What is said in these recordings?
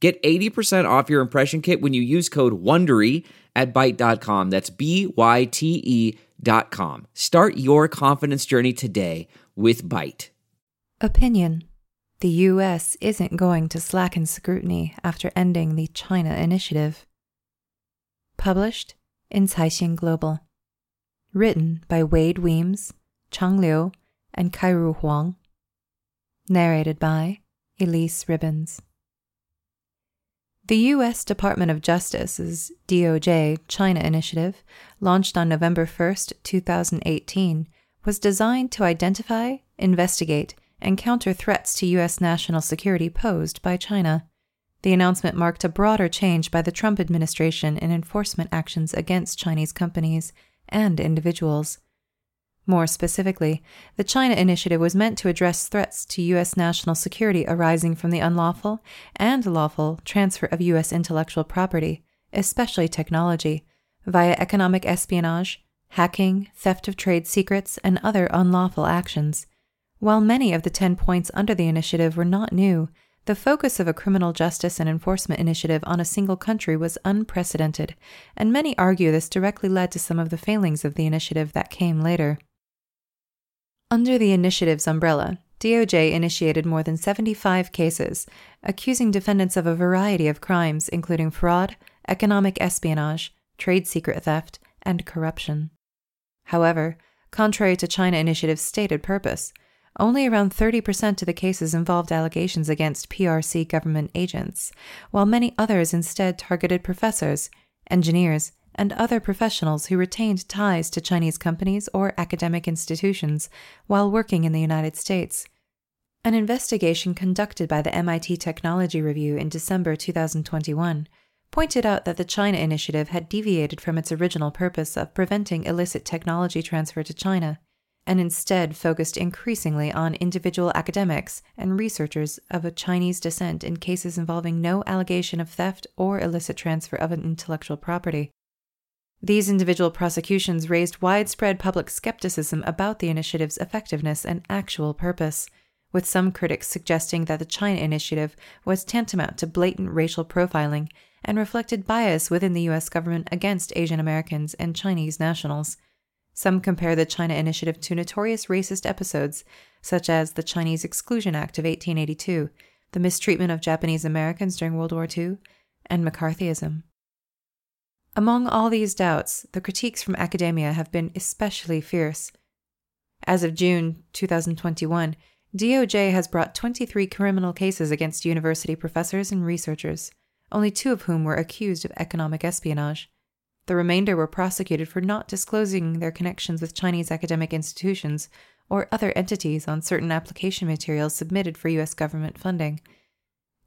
Get 80% off your impression kit when you use code WONDERY at Byte.com. That's B-Y-T-E dot com. Start your confidence journey today with Byte. Opinion. The U.S. isn't going to slacken scrutiny after ending the China Initiative. Published in Caixin Global. Written by Wade Weems, Chang Liu, and Kairu Huang. Narrated by Elise Ribbons. The U.S. Department of Justice's DOJ China Initiative, launched on November 1, 2018, was designed to identify, investigate, and counter threats to U.S. national security posed by China. The announcement marked a broader change by the Trump administration in enforcement actions against Chinese companies and individuals. More specifically, the China Initiative was meant to address threats to U.S. national security arising from the unlawful and lawful transfer of U.S. intellectual property, especially technology, via economic espionage, hacking, theft of trade secrets, and other unlawful actions. While many of the 10 points under the initiative were not new, the focus of a criminal justice and enforcement initiative on a single country was unprecedented, and many argue this directly led to some of the failings of the initiative that came later. Under the initiative's umbrella, DOJ initiated more than 75 cases, accusing defendants of a variety of crimes, including fraud, economic espionage, trade secret theft, and corruption. However, contrary to China Initiative's stated purpose, only around 30% of the cases involved allegations against PRC government agents, while many others instead targeted professors, engineers, and other professionals who retained ties to Chinese companies or academic institutions while working in the United States. An investigation conducted by the MIT Technology Review in December 2021 pointed out that the China Initiative had deviated from its original purpose of preventing illicit technology transfer to China and instead focused increasingly on individual academics and researchers of Chinese descent in cases involving no allegation of theft or illicit transfer of intellectual property. These individual prosecutions raised widespread public skepticism about the initiative's effectiveness and actual purpose, with some critics suggesting that the China Initiative was tantamount to blatant racial profiling and reflected bias within the U.S. government against Asian Americans and Chinese nationals. Some compare the China Initiative to notorious racist episodes, such as the Chinese Exclusion Act of 1882, the mistreatment of Japanese Americans during World War II, and McCarthyism. Among all these doubts, the critiques from academia have been especially fierce. As of June 2021, DOJ has brought 23 criminal cases against university professors and researchers, only two of whom were accused of economic espionage. The remainder were prosecuted for not disclosing their connections with Chinese academic institutions or other entities on certain application materials submitted for U.S. government funding.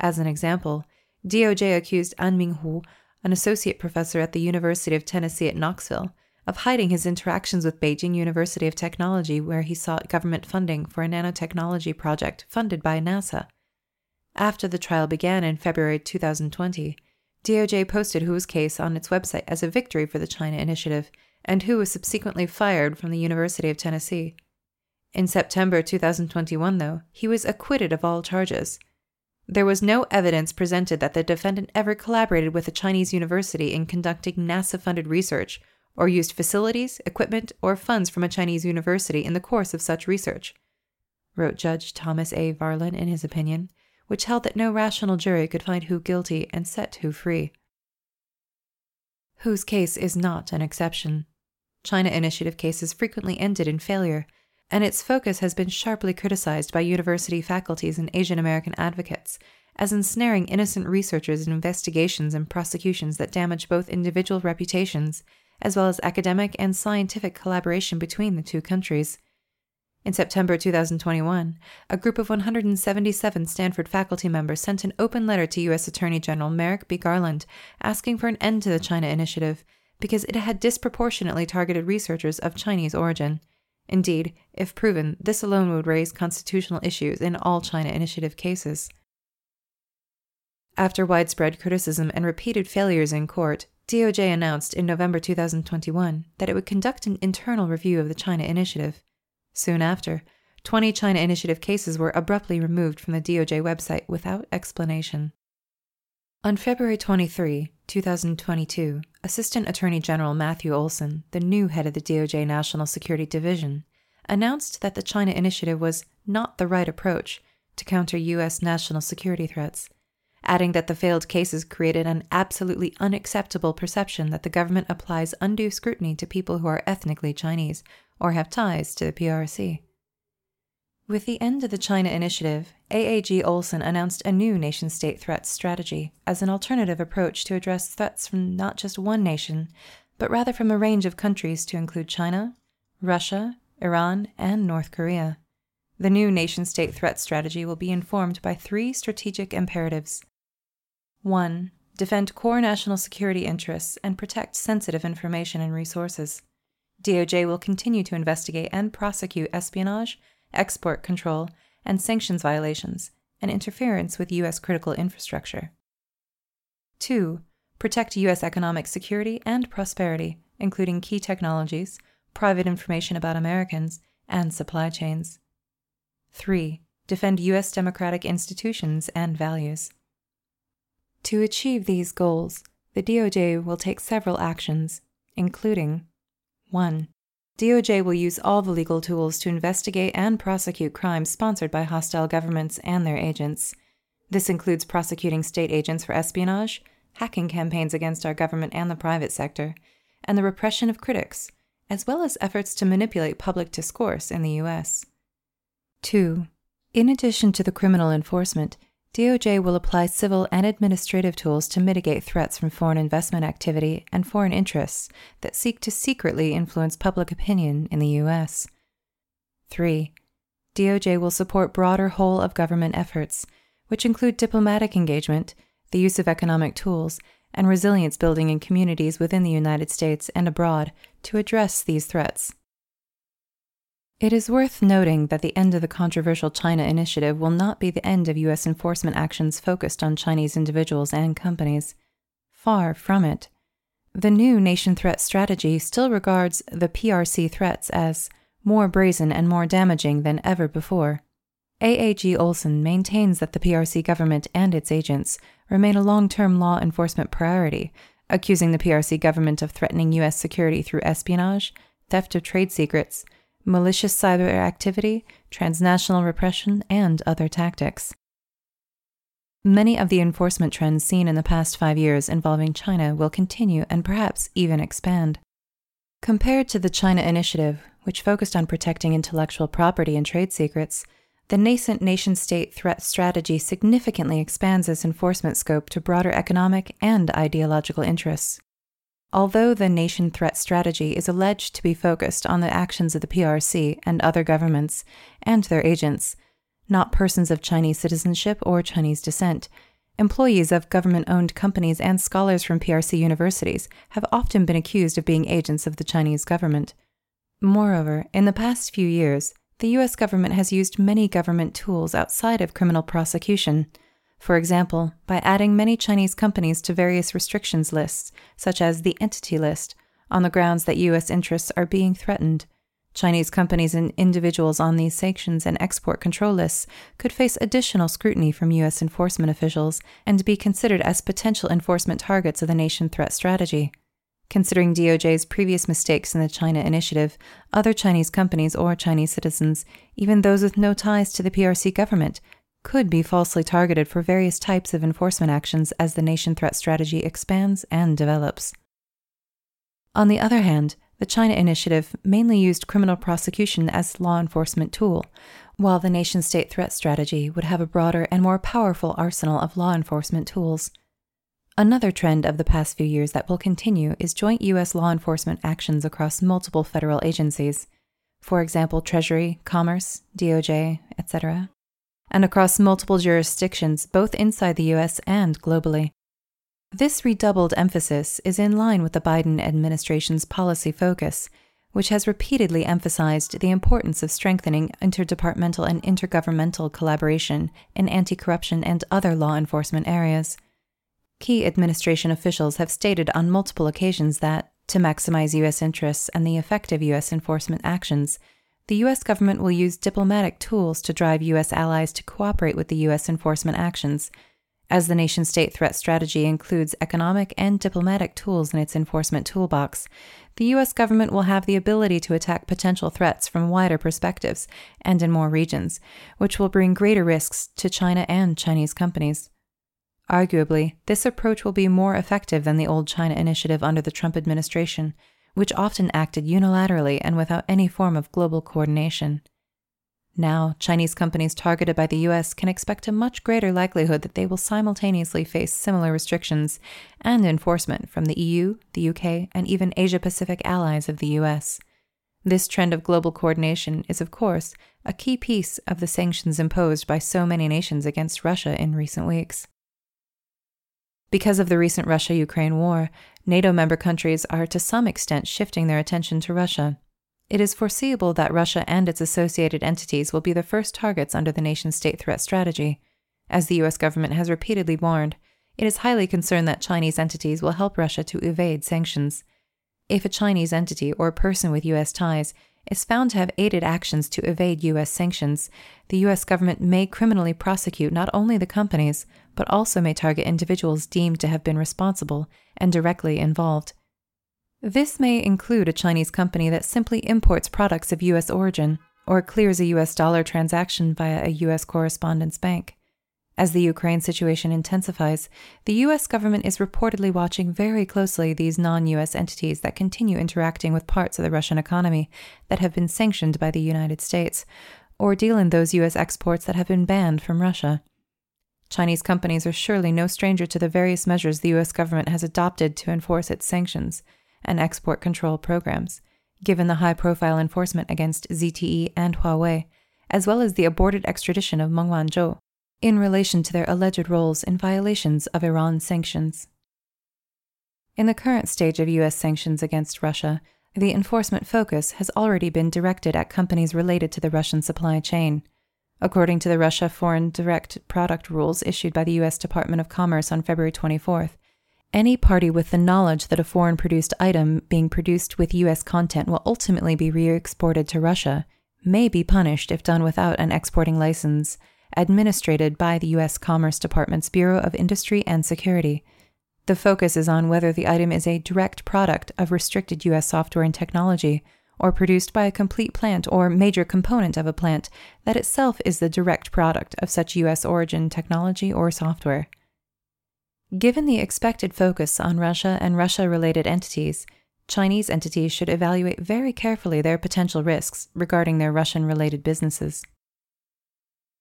As an example, DOJ accused Anming Hu an associate professor at the University of Tennessee at Knoxville, of hiding his interactions with Beijing University of Technology, where he sought government funding for a nanotechnology project funded by NASA. After the trial began in February 2020, DOJ posted Hu's case on its website as a victory for the China Initiative, and Hu was subsequently fired from the University of Tennessee. In September 2021, though, he was acquitted of all charges. There was no evidence presented that the defendant ever collaborated with a Chinese university in conducting NASA funded research or used facilities, equipment, or funds from a Chinese university in the course of such research, wrote Judge Thomas A. Varlan in his opinion, which held that no rational jury could find who guilty and set Hu free. Hu's case is not an exception. China Initiative cases frequently ended in failure and its focus has been sharply criticized by university faculties and Asian American advocates as ensnaring innocent researchers in investigations and prosecutions that damage both individual reputations as well as academic and scientific collaboration between the two countries. In September 2021, a group of 177 Stanford faculty members sent an open letter to U.S. Attorney General Merrick B. Garland asking for an end to the China Initiative because it had disproportionately targeted researchers of Chinese origin. Indeed, if proven, this alone would raise constitutional issues in all China Initiative cases. After widespread criticism and repeated failures in court, DOJ announced in November 2021 that it would conduct an internal review of the China Initiative. Soon after, 20 China Initiative cases were abruptly removed from the DOJ website without explanation. On February 23, 2022, Assistant Attorney General Matthew Olsen, the new head of the DOJ National Security Division, announced that the China Initiative was not the right approach to counter U.S. national security threats adding that the failed cases created an absolutely unacceptable perception that the government applies undue scrutiny to people who are ethnically Chinese or have ties to the PRC. With the end of the China Initiative, AAG Olsen announced a new nation state threats strategy as an alternative approach to address threats from not just one nation, but rather from a range of countries to include China, Russia, Iran, and North Korea. The new nation state threat strategy will be informed by three strategic imperatives 1. Defend core national security interests and protect sensitive information and resources. DOJ will continue to investigate and prosecute espionage, export control, and sanctions violations, and interference with U.S. critical infrastructure. 2. Protect U.S. economic security and prosperity, including key technologies, private information about Americans, and supply chains. 3. Defend U.S. democratic institutions and values. To achieve these goals, the DOJ will take several actions, including 1. DOJ will use all the legal tools to investigate and prosecute crimes sponsored by hostile governments and their agents. This includes prosecuting state agents for espionage, hacking campaigns against our government and the private sector, and the repression of critics, as well as efforts to manipulate public discourse in the U.S. 2. In addition to the criminal enforcement, DOJ will apply civil and administrative tools to mitigate threats from foreign investment activity and foreign interests that seek to secretly influence public opinion in the U.S. 3. DOJ will support broader whole of government efforts, which include diplomatic engagement, the use of economic tools, and resilience building in communities within the United States and abroad to address these threats. It is worth noting that the end of the controversial China initiative will not be the end of U.S. enforcement actions focused on Chinese individuals and companies. Far from it. The new nation threat strategy still regards the PRC threats as more brazen and more damaging than ever before. AAG Olsen maintains that the PRC government and its agents remain a long term law enforcement priority, accusing the PRC government of threatening U.S. security through espionage, theft of trade secrets, malicious cyber activity, transnational repression, and other tactics. Many of the enforcement trends seen in the past five years involving China will continue and perhaps even expand. Compared to the China Initiative, which focused on protecting intellectual property and trade secrets, the nascent nation state threat strategy significantly expands its enforcement scope to broader economic and ideological interests. Although the nation threat strategy is alleged to be focused on the actions of the PRC and other governments and their agents, not persons of Chinese citizenship or Chinese descent, employees of government owned companies and scholars from PRC universities have often been accused of being agents of the Chinese government. Moreover, in the past few years, the US government has used many government tools outside of criminal prosecution for example, by adding many Chinese companies to various restrictions lists, such as the Entity List, on the grounds that U.S. interests are being threatened. Chinese companies and individuals on these sanctions and export control lists could face additional scrutiny from U.S. enforcement officials and be considered as potential enforcement targets of the nation threat strategy. Considering DOJ's previous mistakes in the China initiative, other Chinese companies or Chinese citizens, even those with no ties to the PRC government, could be falsely targeted for various types of enforcement actions as the nation threat strategy expands and develops. On the other hand, the China Initiative mainly used criminal prosecution as law enforcement tool, while the nation state threat strategy would have a broader and more powerful arsenal of law enforcement tools. Another trend of the past few years that will continue is joint U.S. law enforcement actions across multiple federal agencies. for example, Treasury, Commerce, DOJ, etc., and across multiple jurisdictions both inside the US and globally. This redoubled emphasis is in line with the Biden administration's policy focus, which has repeatedly emphasized the importance of strengthening interdepartmental and intergovernmental collaboration in anti corruption and other law enforcement areas. Key administration officials have stated on multiple occasions that, to maximize U.S. interests and the effect of U.S. enforcement actions, the U.S. government will use diplomatic tools to drive U.S. allies to cooperate with the U.S. enforcement actions as the nation state threat strategy includes economic and diplomatic tools in its enforcement toolbox, the U.S. government will have the ability to attack potential threats from wider perspectives and in more regions, which will bring greater risks to China and Chinese companies. Arguably, this approach will be more effective than the old China initiative under the Trump administration, which often acted unilaterally and without any form of global coordination. Now, Chinese companies targeted by the US can expect a much greater likelihood that they will simultaneously face similar restrictions and enforcement from the EU, the UK, and even Asia Pacific allies of the US. This trend of global coordination is, of course, a key piece of the sanctions imposed by so many nations against Russia in recent weeks. Because of the recent Russia Ukraine war, NATO member countries are to some extent shifting their attention to Russia. It is foreseeable that Russia and its associated entities will be the first targets under the nation state threat strategy. As the US government has repeatedly warned, it is highly concerned that Chinese entities will help Russia to evade sanctions. If a Chinese entity or person with US ties is found to have aided actions to evade US sanctions, the US government may criminally prosecute not only the companies, but also may target individuals deemed to have been responsible and directly involved. This may include a Chinese company that simply imports products of U.S. origin or clears a U.S. dollar transaction via a U.S. correspondence bank. As the Ukraine situation intensifies, the U.S. government is reportedly watching very closely these non U.S. entities that continue interacting with parts of the Russian economy that have been sanctioned by the United States, or deal in those U.S. exports that have been banned from Russia. Chinese companies are surely no stranger to the various measures the U.S. government has adopted to enforce its sanctions and export control programs, given the high profile enforcement against ZTE and Huawei, as well as the aborted extradition of Meng Wanzhou, in relation to their alleged roles in violations of Iran sanctions. In the current stage of U.S. sanctions against Russia, the enforcement focus has already been directed at companies related to the Russian supply chain. According to the Russia Foreign Direct Product Rules issued by the U.S. Department of Commerce on February 24th, any party with the knowledge that a foreign produced item being produced with U.S. content will ultimately be re exported to Russia may be punished if done without an exporting license, administered by the U.S. Commerce Department's Bureau of Industry and Security. The focus is on whether the item is a direct product of restricted U.S. software and technology, or produced by a complete plant or major component of a plant that itself is the direct product of such U.S. origin technology or software. Given the expected focus on Russia and Russia related entities, Chinese entities should evaluate very carefully their potential risks regarding their Russian related businesses.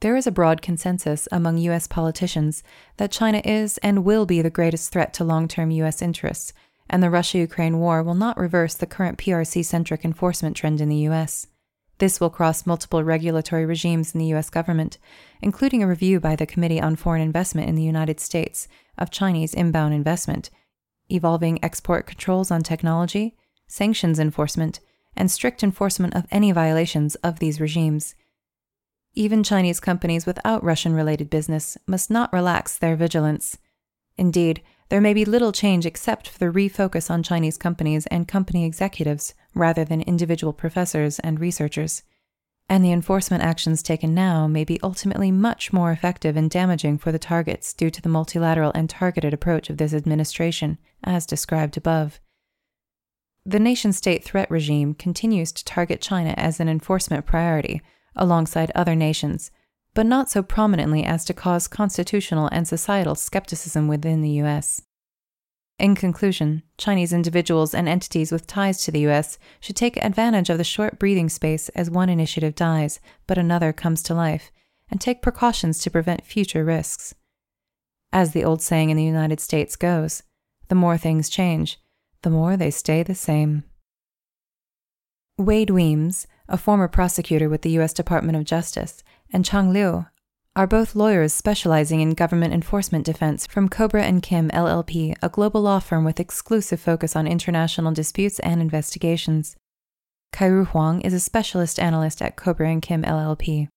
There is a broad consensus among U.S. politicians that China is and will be the greatest threat to long term U.S. interests, and the Russia Ukraine war will not reverse the current PRC centric enforcement trend in the U.S. This will cross multiple regulatory regimes in the U.S. government, including a review by the Committee on Foreign Investment in the United States of Chinese inbound investment, evolving export controls on technology, sanctions enforcement, and strict enforcement of any violations of these regimes. Even Chinese companies without Russian related business must not relax their vigilance. Indeed, there may be little change except for the refocus on Chinese companies and company executives rather than individual professors and researchers and the enforcement actions taken now may be ultimately much more effective and damaging for the targets due to the multilateral and targeted approach of this administration, as described above. The nation state threat regime continues to target China as an enforcement priority, alongside other nations, but not so prominently as to cause constitutional and societal skepticism within the U.S. In conclusion, Chinese individuals and entities with ties to the US should take advantage of the short breathing space as one initiative dies, but another comes to life, and take precautions to prevent future risks. As the old saying in the United States goes, the more things change, the more they stay the same. Wade Weems, a former prosecutor with the U.S. Department of Justice, and Chang Liu are both lawyers specializing in government enforcement defense from Kobre and Kim LLP, a global law firm with exclusive focus on international disputes and investigations. Kairu Huang is a specialist analyst at Kobre and Kim LLP.